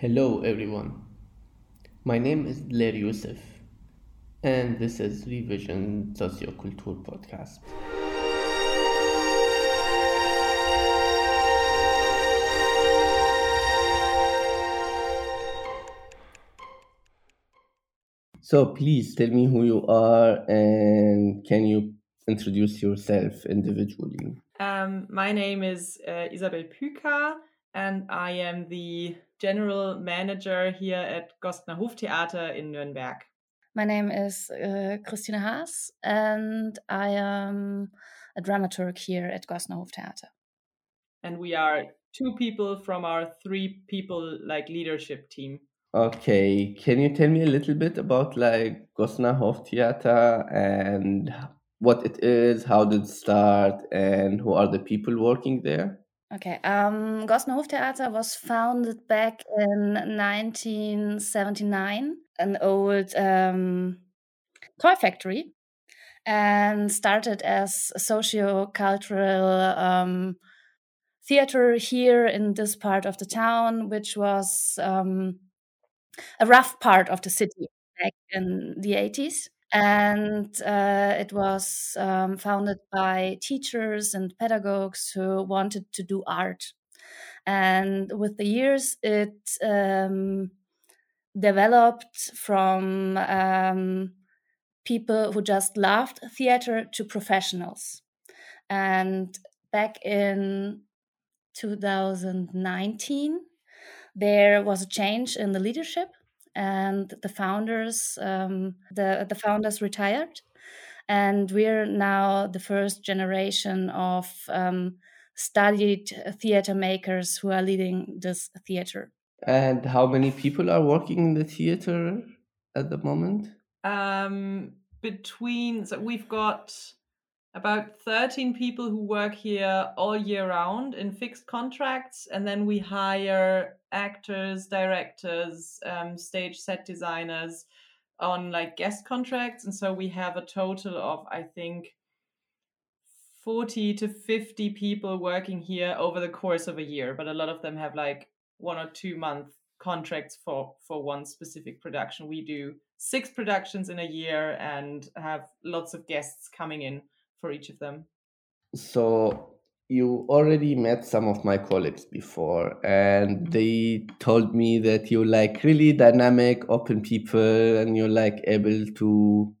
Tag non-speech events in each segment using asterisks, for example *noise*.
Hello, everyone. My name is Dellair Youssef, and this is Revision Socioculture Podcast. So, please tell me who you are and can you introduce yourself individually? Um, my name is uh, Isabel Püker, and I am the general manager here at Gostner Hoftheater in Nürnberg. My name is uh, Christine Haas, and I am a dramaturg here at Gostner Hoftheater. And we are two people from our three people like leadership team. Okay, can you tell me a little bit about like Gostner Hoftheater and what it is, how did it start, and who are the people working there? Okay, um, Hoftheater was founded back in 1979, an old um, toy factory, and started as a socio-cultural um, theater here in this part of the town, which was um, a rough part of the city back in the 80s and uh, it was um, founded by teachers and pedagogues who wanted to do art. And with the years, it um, developed from um, people who just loved theater to professionals. And back in 2019, there was a change in the leadership and the founders um, the the founders retired, and we're now the first generation of um, studied theater makers who are leading this theater. And how many people are working in the theater at the moment? Um, between so we've got about 13 people who work here all year round in fixed contracts and then we hire actors directors um, stage set designers on like guest contracts. And so we have a total of i think 40 to 50 people working here over the course of a year. But a lot of them have like one or two month contracts for for one specific production. We do six productions in a year and have lots of guests coming in for each of them? So you already met some of my colleagues before and mm-hmm. they told me that you're like really dynamic open people and you're like able to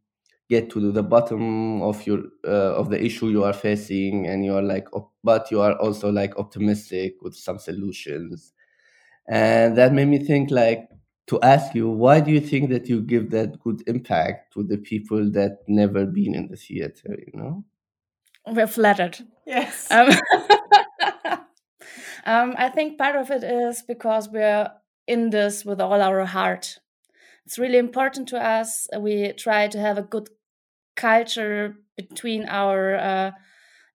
get to the bottom of your uh, of the issue you are facing and you're like but you are also like optimistic with some solutions and that made me think like to ask you why do you think that you give that good impact to the people that never been in the theater you know? We're flattered. Yes. Um, *laughs* *laughs* um, i think part of it is because we're in this with all our heart. It's really important to us. We try to have a good culture between our uh,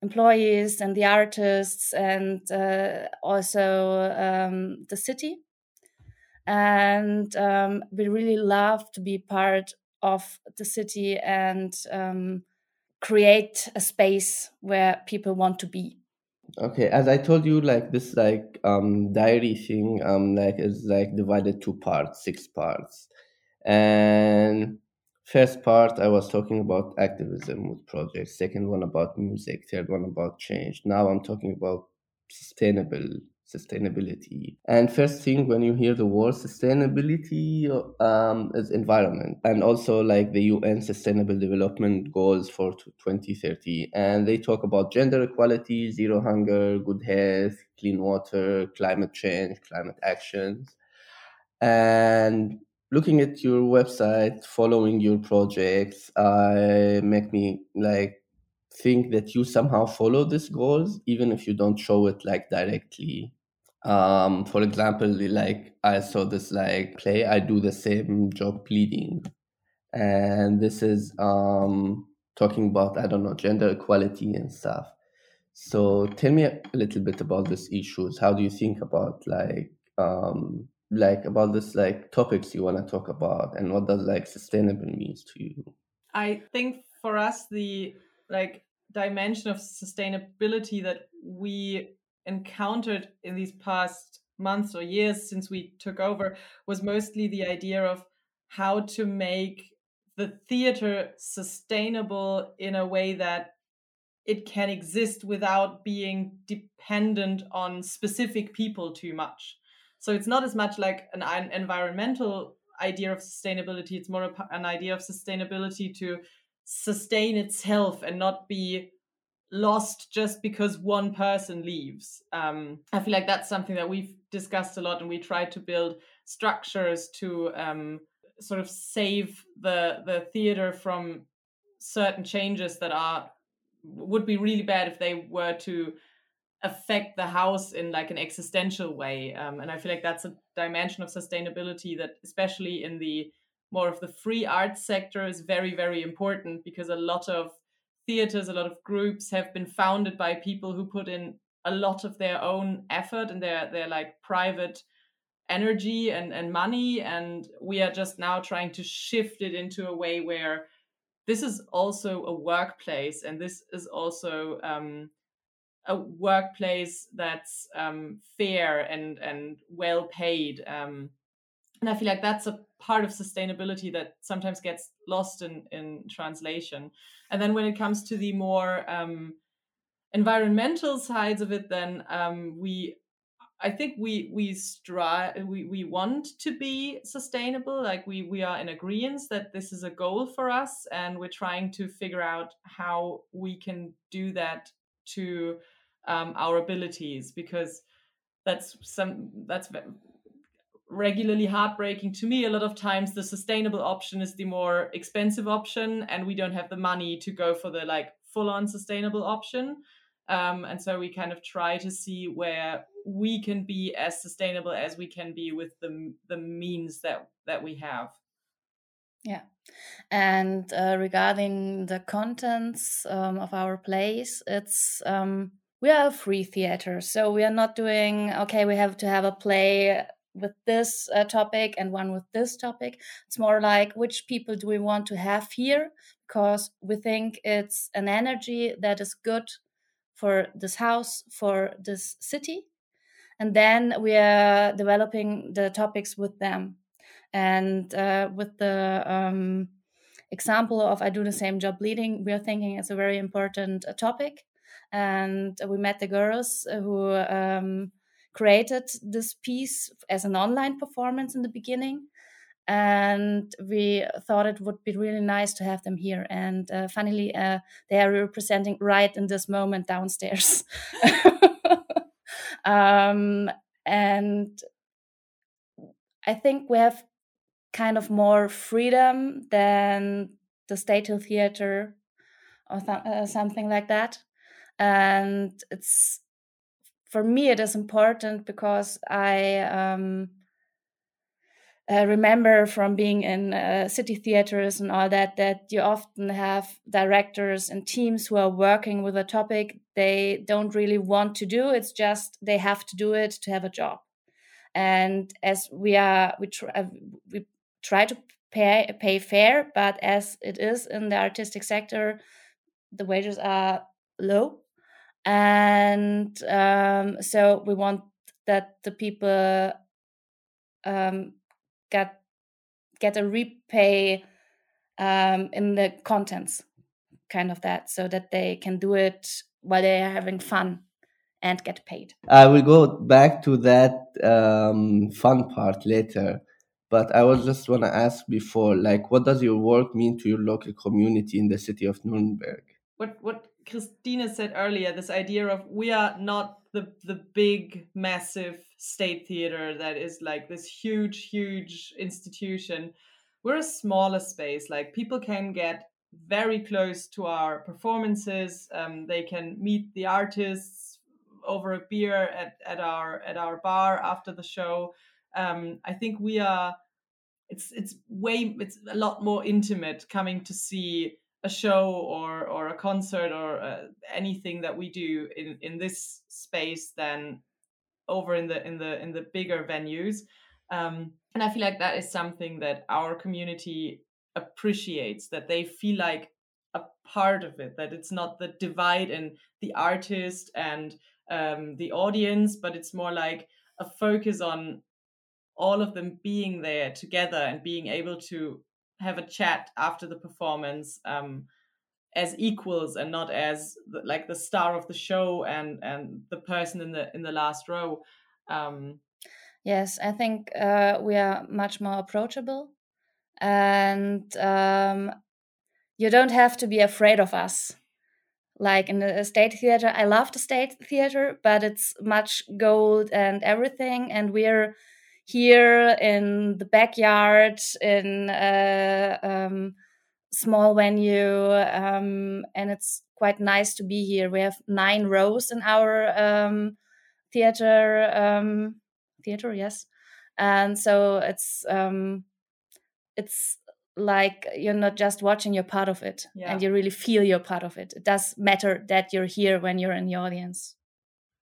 employees and the artists and uh, also um, the city and um, we really love to be part of the city and um, create a space where people want to be. Okay as i told you like this like um diary thing um like is like divided two parts six parts. And first part i was talking about activism with projects. Second one about music. Third one about change. Now i'm talking about sustainable sustainability. And first thing when you hear the word sustainability um, is environment and also like the UN Sustainable Development Goals for 2030. And they talk about gender equality, zero hunger, good health, clean water, climate change, climate actions. And looking at your website, following your projects, uh, make me like think that you somehow follow these goals even if you don't show it like directly um for example like i saw this like play i do the same job bleeding. And this is um talking about i don't know gender equality and stuff. So tell me a little bit about these issues. How do you think about like um like about this like topics you want to talk about? And what does like sustainable means to you? I think for us the like dimension of sustainability that we encountered in these past months or years since we took over was mostly the idea of how to make the theater sustainable in a way that it can exist without being dependent on specific people too much. So it's not as much like an, environmental idea of sustainability, it's more an idea of sustainability to sustain itself and not be lost just because one person leaves. Um, I feel like that's something that we've discussed a lot, and we try to build structures to um, sort of save the the theater from certain changes that are would be really bad if they were to affect the house in like an existential way um, and i feel like that's a dimension of sustainability that especially in the more of the free art sector is very very important because a lot of theaters a lot of groups have been founded by people who put in a lot of their own effort and their their like private energy and and money and we are just now trying to shift it into a way where this is also a workplace and this is also um, a workplace that's um, fair and and well paid um, and i feel like that's a part of sustainability that sometimes gets lost in in translation and then when it comes to the more um, environmental sides of it then um, we I think we we strive we, we want to be sustainable. Like we we are in agreement that this is a goal for us, and we're trying to figure out how we can do that to um, our abilities because that's some that's regularly heartbreaking to me a lot of times the sustainable option is the more expensive option and we don't have the money to go for the like full on sustainable option um, and so we kind of try to see where we can be as sustainable as we can be with the the means that that we have. Yeah, and uh, regarding the contents um, of our plays, it's um, we are a free theater, so we are not doing okay. We have to have a play with this uh, topic and one with this topic. It's more like which people do we want to have here because we think it's an energy that is good for this house, for this city. And then we are developing the topics with them. And uh, with the um, example of I do the same job leading, we are thinking it's a very important uh, topic. And we met the girls who um, created this piece as an online performance in the beginning and we thought it would be really nice to have them here. And uh, funnily, uh, they are representing right in this moment downstairs. *laughs* um, and I think we have kind of more freedom than the State Theater or th uh, something like that. And it's for me, it is important because I. Um, uh, remember from being in uh, city theaters and all that that you often have directors and teams who are working with a topic they don't really want to do it's just they have to do it to have a job and as we are we try, uh, we try to pay pay fair but as it is in the artistic sector the wages are low and um, so we want that the people um, get get a repay um, in the contents, kind of that, so that they can do it while they are having fun and get paid. I will go back to that um, fun part later, but I was just want to ask before, like, what does your work mean to your local community in the city of Nuremberg? What what Christine said earlier, this idea of we are not the the big massive state theater that is like this huge huge institution. We're a smaller space. Like people can get very close to our performances. Um, they can meet the artists over a beer at, at our at our bar after the show. Um, i think we are it's it's way it's a lot more intimate coming to see a show or or a concert or uh, anything that we do in in this space than over in the in the in the bigger venues. Um, and i feel like that is something that our community appreciates that they feel like a part of it that it's not the divide in the artist and um, the audience but it's more like a focus on all of them being there together and being able to have a chat after the performance um, as equals and not as the, like the star of the show and and the person in the in the last row. Um, yes i think uh, we are much more approachable and um, you don't have to be afraid of us. Like in the state theater i love the state theater but it's much gold and everything and we're here in the backyard in a um, small venue um, and it's quite nice to be here. We have nine rows in our um, theater um, theater yes. And so it's um, it's like you're not just watching you're part of it Yeah. and you really feel you're part of it. It does matter that you're here when you're in the audience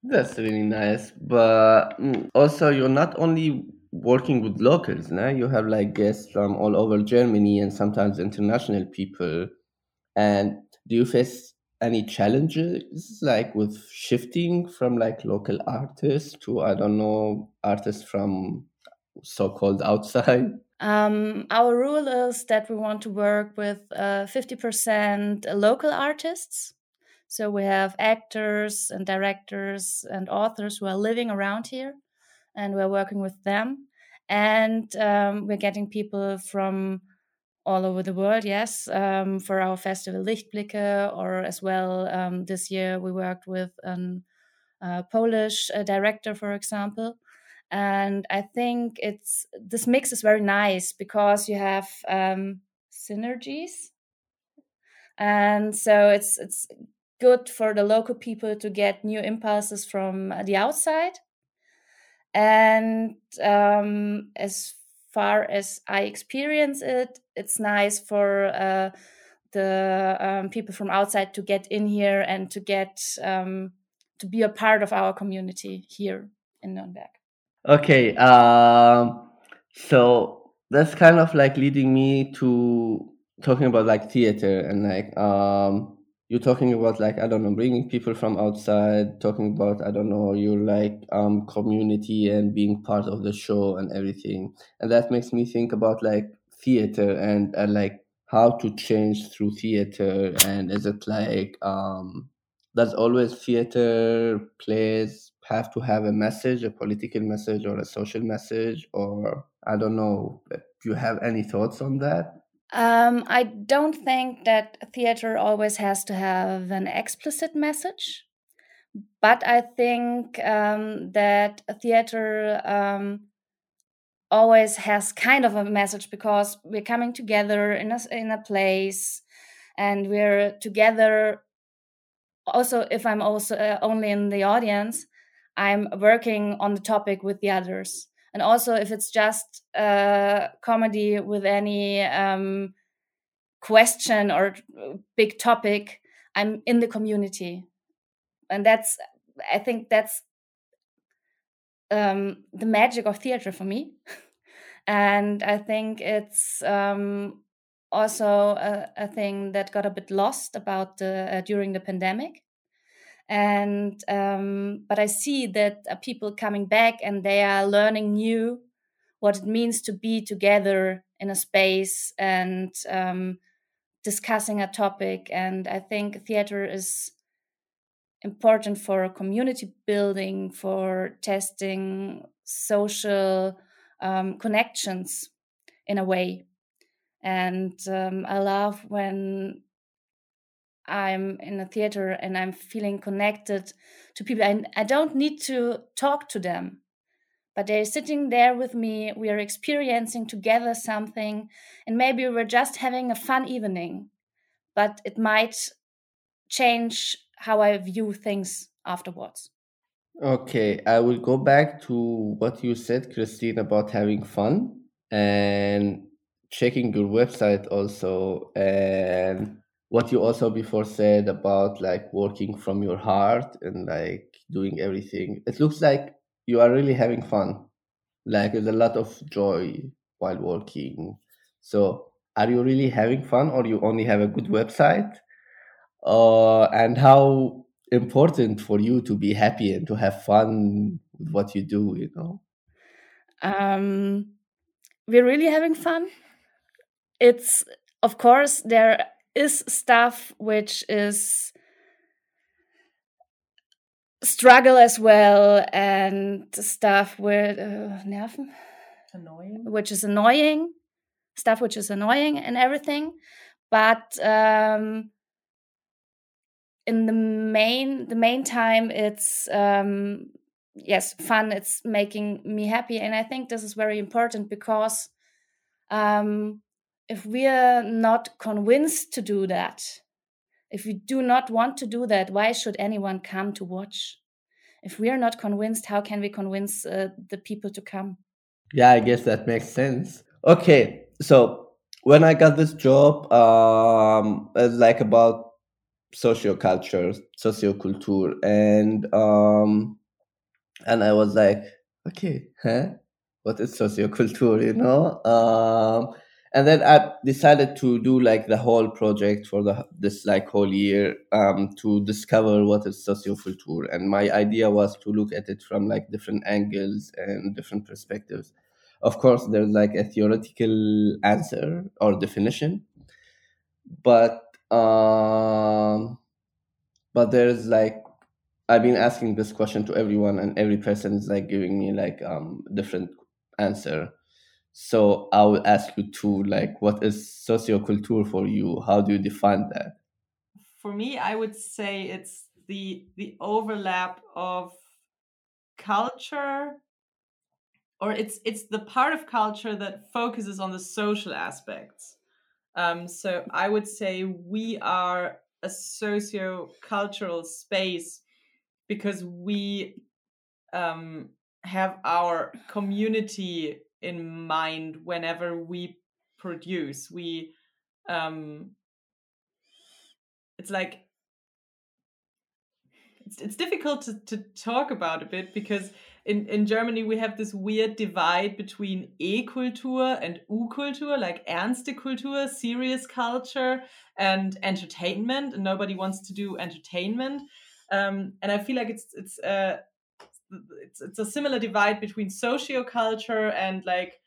That's really nice. But mm, also, you're not only working with locals, no? You have like guests from all over Germany and sometimes international people. And do you face any challenges like with shifting from like local artists to, I don't know, artists from so-called outside? Um, our rule is that we want to work with uh, 50% local artists. So we have actors and directors and authors who are living around here, and we're working with them. And um, we're getting people from all over the world, yes, um, for our festival Lichtblicke, or as well um, this year we worked with a uh, Polish uh, director, for example and i think it's this mix is very nice because you have um, synergies and so it's it's good for the local people to get new impulses from the outside. And um, as far as i experience it it's nice for uh, the um, people from outside to get in here and to get um, to be a part of our community here in nürnberg Okay, um, so that's kind of like leading me to talking about like theater and like um, you're talking about like I don't know bringing people from outside, talking about I don't know your like um community and being part of the show and everything, and that makes me think about like theater and and like how to change through theater and is it like um does always theater plays have to have a message, a political message or a social message, or I don't know. Do you have any thoughts on that? Um, I don't think that theater always has to have an explicit message, but I think um, that theater um, always has kind of a message because we're coming together in a in a place, and we're together. Also, if I'm also uh, only in the audience, I'm working on the topic with the others. And also, if it's just a comedy with any um, question or big topic, I'm in the community. And that's, I think that's um, the magic of theater for me. *laughs* and I think it's um, also a, a, thing that got a bit lost about the, uh, during the pandemic and um, but i see that uh, people coming back and they are learning new what it means to be together in a space and um, discussing a topic. And i think theater is important for community building for testing social um, connections in a way. And um, i love when I'm in a theater and I'm feeling connected to people. I, I don't need to talk to them, but they're sitting there with me. We are experiencing together something, and maybe we're just having a fun evening, but it might change how I view things afterwards. Okay, I will go back to what you said, Christine, about having fun and checking your website also and what you also before said about like working from your heart and like doing everything it looks like you are really having fun. Like there's a lot of joy while working. So are you really having fun or you only have a good website? Uh, and how important for you to be happy and to have fun with what you do you know? Um, we're really having fun. It's of course there is stuff which is struggle as well and stuff with uh, nerven. Annoying. which is annoying. Stuff which is annoying and everything. But um in the main the main time it's um yes fun. It's making me happy. And i think this is very important because um if we're not convinced to do that if we do not want to do that why should anyone come to watch? If we are not convinced how can we convince uh, the people to come? Yeah i guess that makes sense. Okay so when i got this job um like about socioculture socioculture and um and i was like okay huh? What is socioculture you know? Um and then I decided to do like the whole project for the this like whole year um, to discover what is socioculture, and my idea was to look at it from like different angles and different perspectives. Of course, there's like a theoretical answer or definition, but um, but there's like I've been asking this question to everyone, and every person is like giving me like um different answer so I will ask you too, like, what is socioculture for you? How do you define that? For me, I would say it's the the overlap of culture or it's it's the part of culture that focuses on the social aspects. Um, so I would say we are a socio-cultural space because we um, have our community in mind whenever we produce we um it's like it's, it's difficult to, to talk about a bit because in, in Germany we have this weird divide between E-Kultur and U-Kultur, like ernste Kultur, serious culture, and entertainment, and nobody wants to do entertainment. Um, and I feel like it's it's uh, it's it's a similar divide between socioculture and like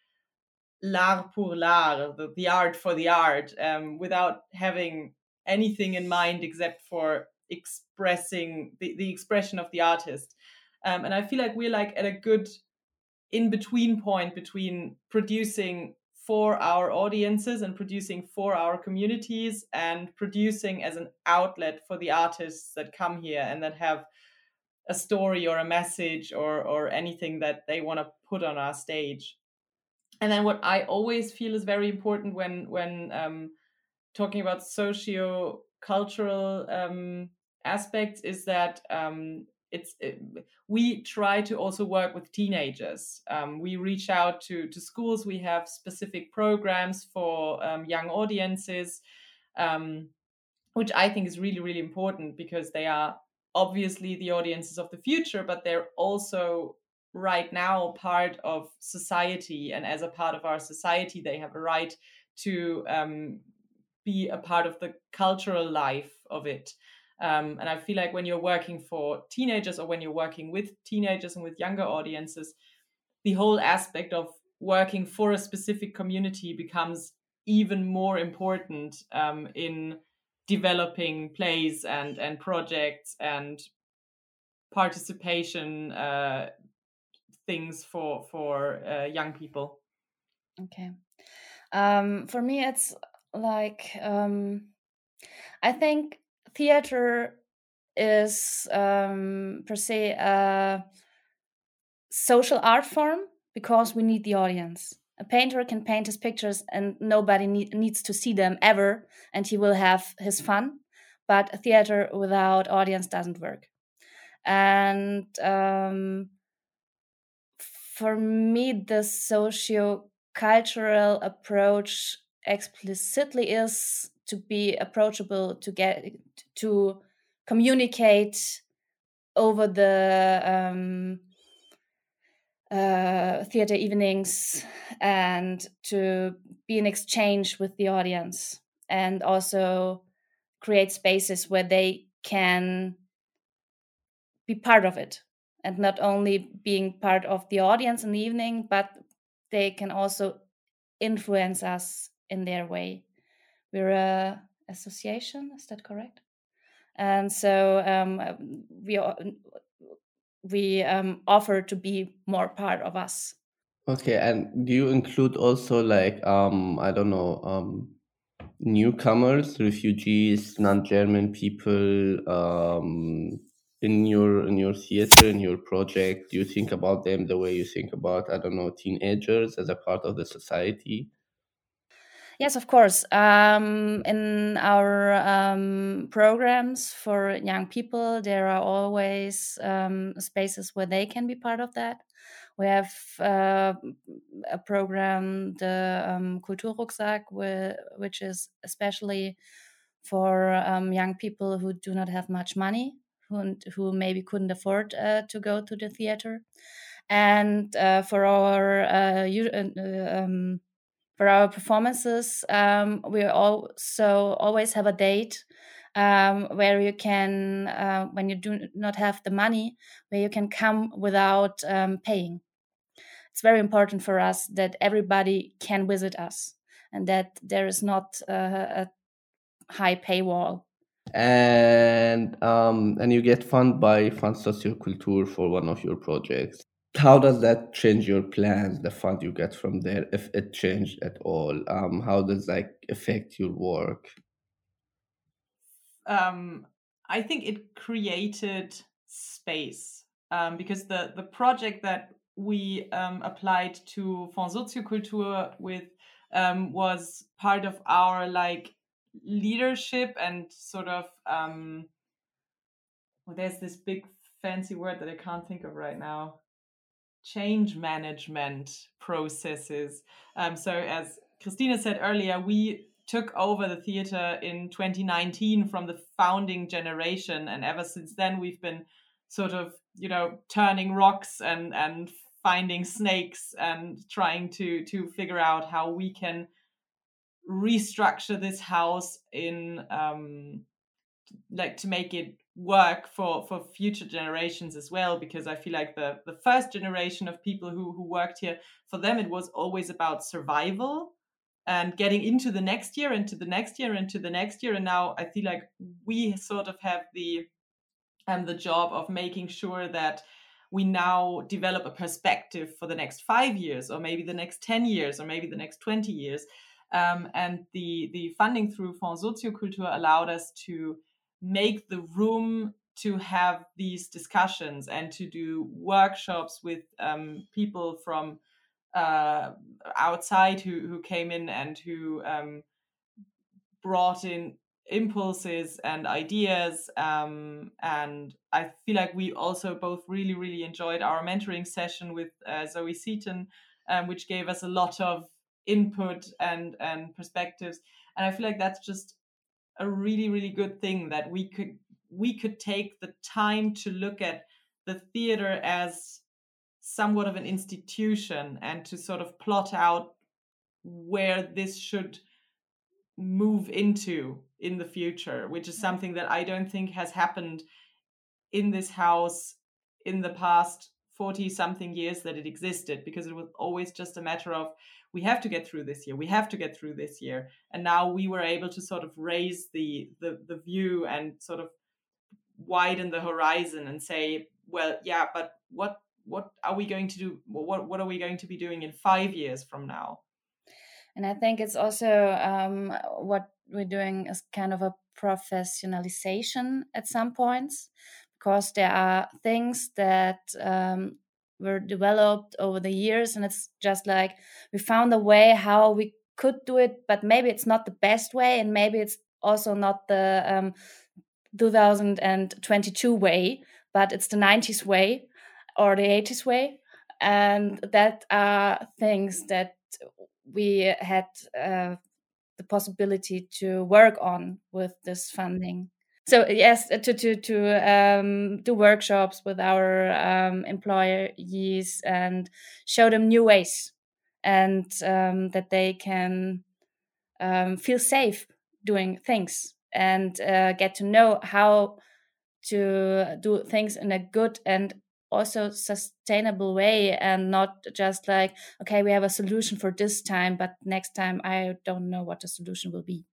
l'art pour l'art, the, the art for the art, um, without having anything in mind except for expressing the, the expression of the artist. Um, and I feel like we're like at a good in between point between producing for our audiences and producing for our communities and producing as an outlet for the artists that come here and that have a story or a message or or anything that they want to put on our stage. And then what i always feel is very important when when um, talking about socio cultural um, aspects is that um, it's it, we try to also work with teenagers. Um, we reach out to to schools. We have specific programs for um, young audiences um, which i think is really really important because they are obviously the audiences of the future, but they're also right now part of society. And as a part of our society, they have a right to um, be a part of the cultural life of it. Um, and I feel like when you're working for teenagers or when you're working with teenagers and with younger audiences, the whole aspect of working for a specific community becomes even more important um, in developing plays and and projects and participation uh, things for for uh, young people. Okay. Um, for me it's like um, i think theater is um, per se a social art form because we need the audience a painter can paint his pictures and nobody needs to see them ever, and he will have his fun. But a theater without audience doesn't work. And um, for me, the socio cultural approach explicitly is to be approachable, to get to communicate over the um, uh, theater evenings and to be in exchange with the audience and also create spaces where they can be part of it and not only being part of the audience in the evening, but they can also influence us in their way. We're a association, is that correct? And so um, we we um, offer to be more part of us. Okay, and do you include also like um I don't know um newcomers, refugees, non-German people um in your in your theater in your project? Do you think about them the way you think about I don't know teenagers as a part of the society? Yes, of course. Um, in our um, programs for young people, there are always um, spaces where they can be part of that. We have uh, a program, the um, Kulturrucksack, which is especially for um, young people who do not have much money, who, who maybe couldn't afford uh, to go to the theater. And uh, for our uh, uh um, for our performances, um, we also always have a date um, where you can, uh, when you do not have the money, where you can come without um, paying. It's very important for us that everybody can visit us and that there is not a, high paywall. And um, and you get funded by Fund Soziokultur for one of your projects how does that change your plans the fund you get from there if it changed at all? Um, how does that affect your work? Um, i think it created space um, because the the project that we um, applied to Fonds Soziokultur with um, was part of our like leadership and sort of um, well, there's this big fancy word that I can't think of right now change management processes. Um, so, as Christina said earlier, we took over the theater in 2019 from the founding generation, and ever since then, we've been sort of, you know, turning rocks and and finding snakes and trying to to figure out how we can restructure this house in um like to make it work for for future generations as well because i feel like the the first generation of people who who worked here for them it was always about survival and getting into the next year into the next year into the next year. And now i feel like we sort of have the um the job of making sure that we now develop a perspective for the next five years or maybe the next 10 years or maybe the next 20 years. Um, and the the funding through Fonds Soziokultur allowed us to make the room to have these discussions and to do workshops with um, people from uh, outside who, who came in and who um, brought in impulses and ideas. Um, and I feel like we also both really, really enjoyed our mentoring session with uh, Zoe Seaton, um, which gave us a lot of input and, and perspectives. And I feel like that's just a really really good thing that we could we could take the time to look at the theater as somewhat of an institution and to sort of plot out where this should move into in the future which is something that i don't think has happened in this house in the past 40 something years that it existed because it was always just a matter of we have to get through this year we have to get through this year. And now we were able to sort of raise the the, the view and sort of widen the horizon and say well yeah but what what are we going to do what what are we going to be doing in 5 years from now? And i think it's also um, what we're doing is kind of a professionalization at some points because there are things that um, were developed over the years and it's just like we found a way how we could do it but maybe it's not the best way and maybe it's also not the um, 2022 way but it's the 90s way or the 80s way. And that are things that we had uh, the possibility to work on with this funding so yes to to to um, do workshops with our um, employees and show them new ways and um, that they can um, feel safe doing things and uh, get to know how to do things in a good and also sustainable way and not just like okay we have a solution for this time but next time i don't know what the solution will be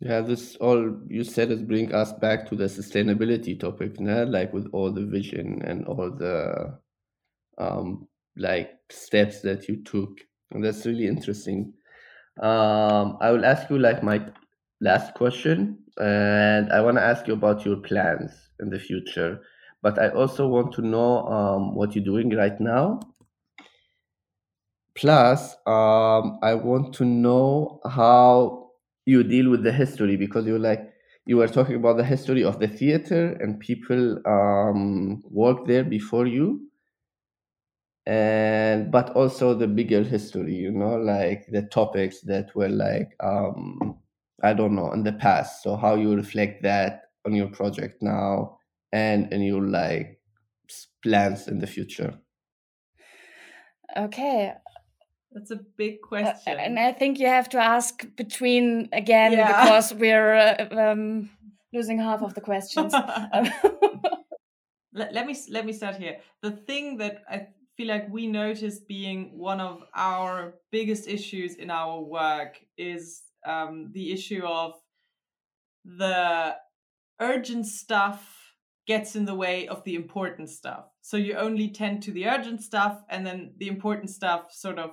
yeah this all you said is bring us back to the sustainability topic né? like with all the vision and all the um, like steps that you took and that's really interesting um, i will ask you like my last question and i want to ask you about your plans in the future but I also want to know um, what you're doing right now. Plus, um, I want to know how you deal with the history because you're like you were talking about the history of the theater and people um, worked there before you and but also the bigger history you know like the topics that were like um i don't know in the past so how you reflect that on your project now and in your like plans in the future? Okay. That's a big Uh, question. and I think you have to ask between again Yeah. because we're uh, um, losing half of the questions. *laughs* *laughs* let, let me let me start here. The thing that I feel like we noticed being one of our biggest issues in our work is um, the issue of the urgent stuff gets in the way of the important stuff. So you only tend to the urgent stuff, and then the important stuff sort of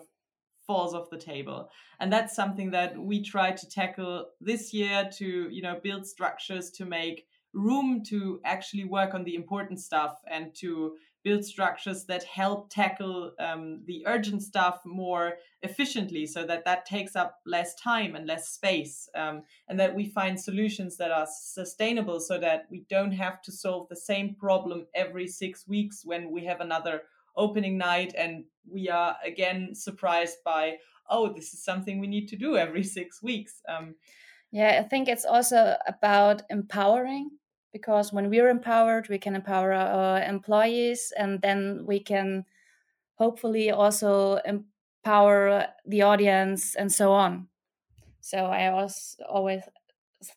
falls off the table. And that's something that we try to tackle this year to, you know, build structures to make room to actually work on the important stuff and to build structures that help tackle um, the urgent stuff more efficiently so that that takes up less time and less space um, and that we find solutions that are sustainable so that we don't have to solve the same problem every six weeks when we have another opening night and we are again surprised by oh this is something we need to do every *laughs* six weeks um, yeah, I think it's also about empowering because when we're empowered, we can empower our employees and then we can hopefully also empower the audience and so on. So I also always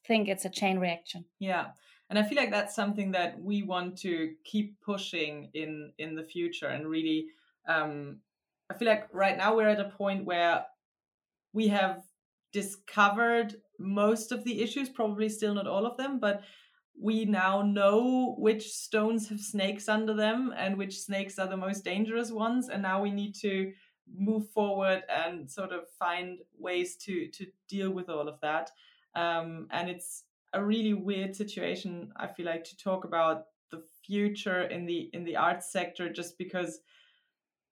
think it's a chain reaction. Yeah. And I feel like that's something that we want to keep pushing in in the future and really um I feel like right now we're at a point where we have discovered most of the issues, probably still not all of them, but we now know which stones have snakes under them and which snakes are the most dangerous ones. And now we need to move forward and sort of find ways to to deal with all of that. Um, and it's a really weird situation i feel like to talk about the future in the in the arts sector just because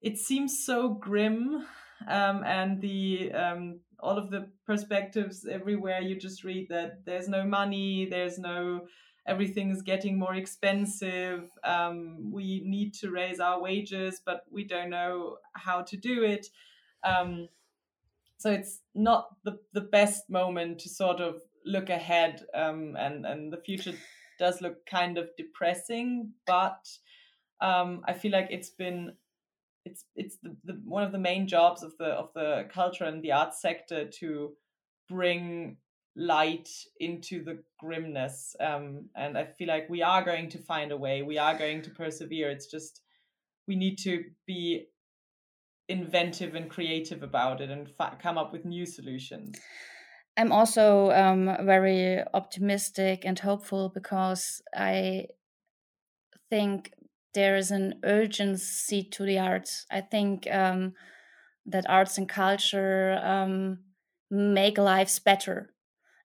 it seems so grim um, and the um, all of the perspectives everywhere you just read that there's no money there's no everything is getting more expensive. Um, we need to raise our wages, but we don't know how to do it. Um, so it's not the, the best moment to sort of look ahead, um, and and the future does look kind of depressing. But um, I feel like it's been it's it's the, the one of the main jobs of the of the culture and the arts sector to bring light into the grimness um, and i feel like we are going to find a way we are going to persevere it's just we need to be inventive and creative about it and fa- come up with new solutions i'm also um, very optimistic and hopeful because i think there is an urgency to the arts i think um, that arts and culture um, make lives better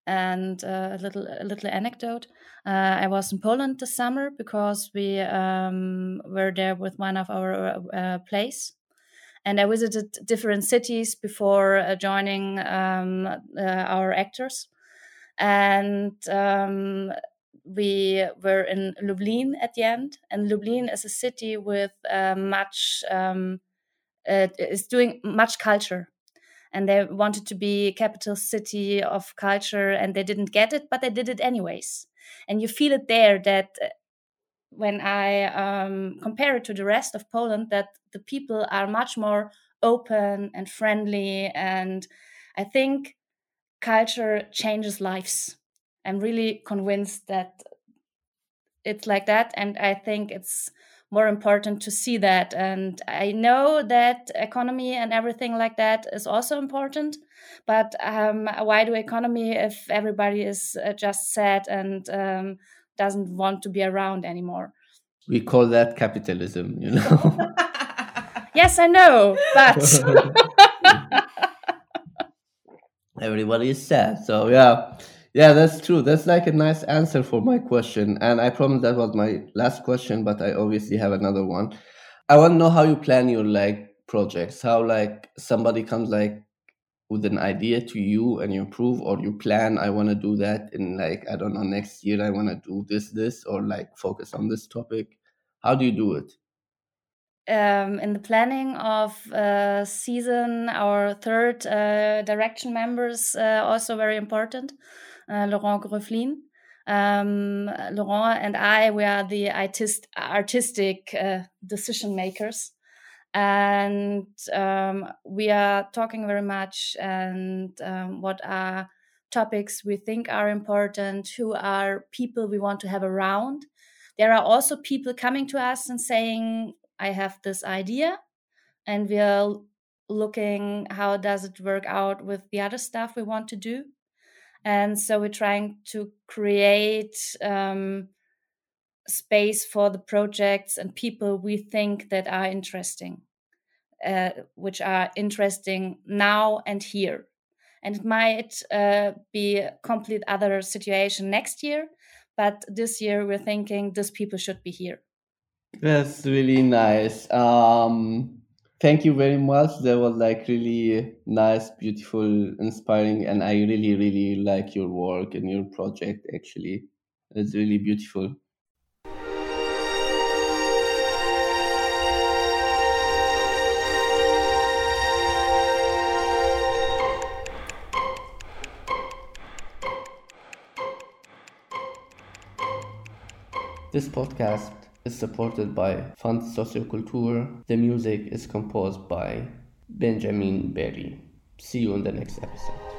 and uh, a little a little anecdote. Uh, I was in Poland this summer because we um, were there with one of our uh, plays, and I visited different cities before uh, joining um, uh, our actors, and um, we were in Lublin at the end. And Lublin is a city with uh, much um, is doing much culture. And they wanted to be capital city of culture and they didn't get it but they did it anyways. And you feel it there that when i um, compare it to the rest of poland that the people are much more open and friendly and i think culture changes lives i'm really convinced that it's like that and i think it's more important to see that. And I know that economy and everything like that is also important. But um, why do economy if everybody is uh, just sad and um, doesn't want to be around anymore? We call that capitalism, you know. *laughs* yes, I know, but *laughs* everybody is sad. So yeah, yeah, that's true. That's like a nice answer for my question. And I promise that was my last question, but I obviously have another one. I want to know how you plan your like projects. How like somebody comes like with an idea to you and you improve or you plan i want to do that in like i don't know next year i want to do this this or like focus on this topic how do you do it um, in the planning of uh, season, our third uh, direction members uh, also very important. Uh, Laurent Gröflin. Um, Laurent and I, we are the artist, artistic uh, decision makers, and um, we are talking very much and um, what are topics we think are important, who are people we want to have around. There are also people coming to us and saying, I have this idea and we are looking how does it work out with the other stuff we want to do and so we're trying to create um, space for the projects and people we think that are interesting uh, which are interesting now and here and it might uh, be a complete other situation next year but this year we're thinking these people should be here that's really nice. Um, thank you very much. That was like really nice, beautiful, inspiring, and I really, really like your work and your project. Actually, it's really beautiful. This podcast is supported by Fund Socioculture. The music is composed by Benjamin Berry. See you in the next episode.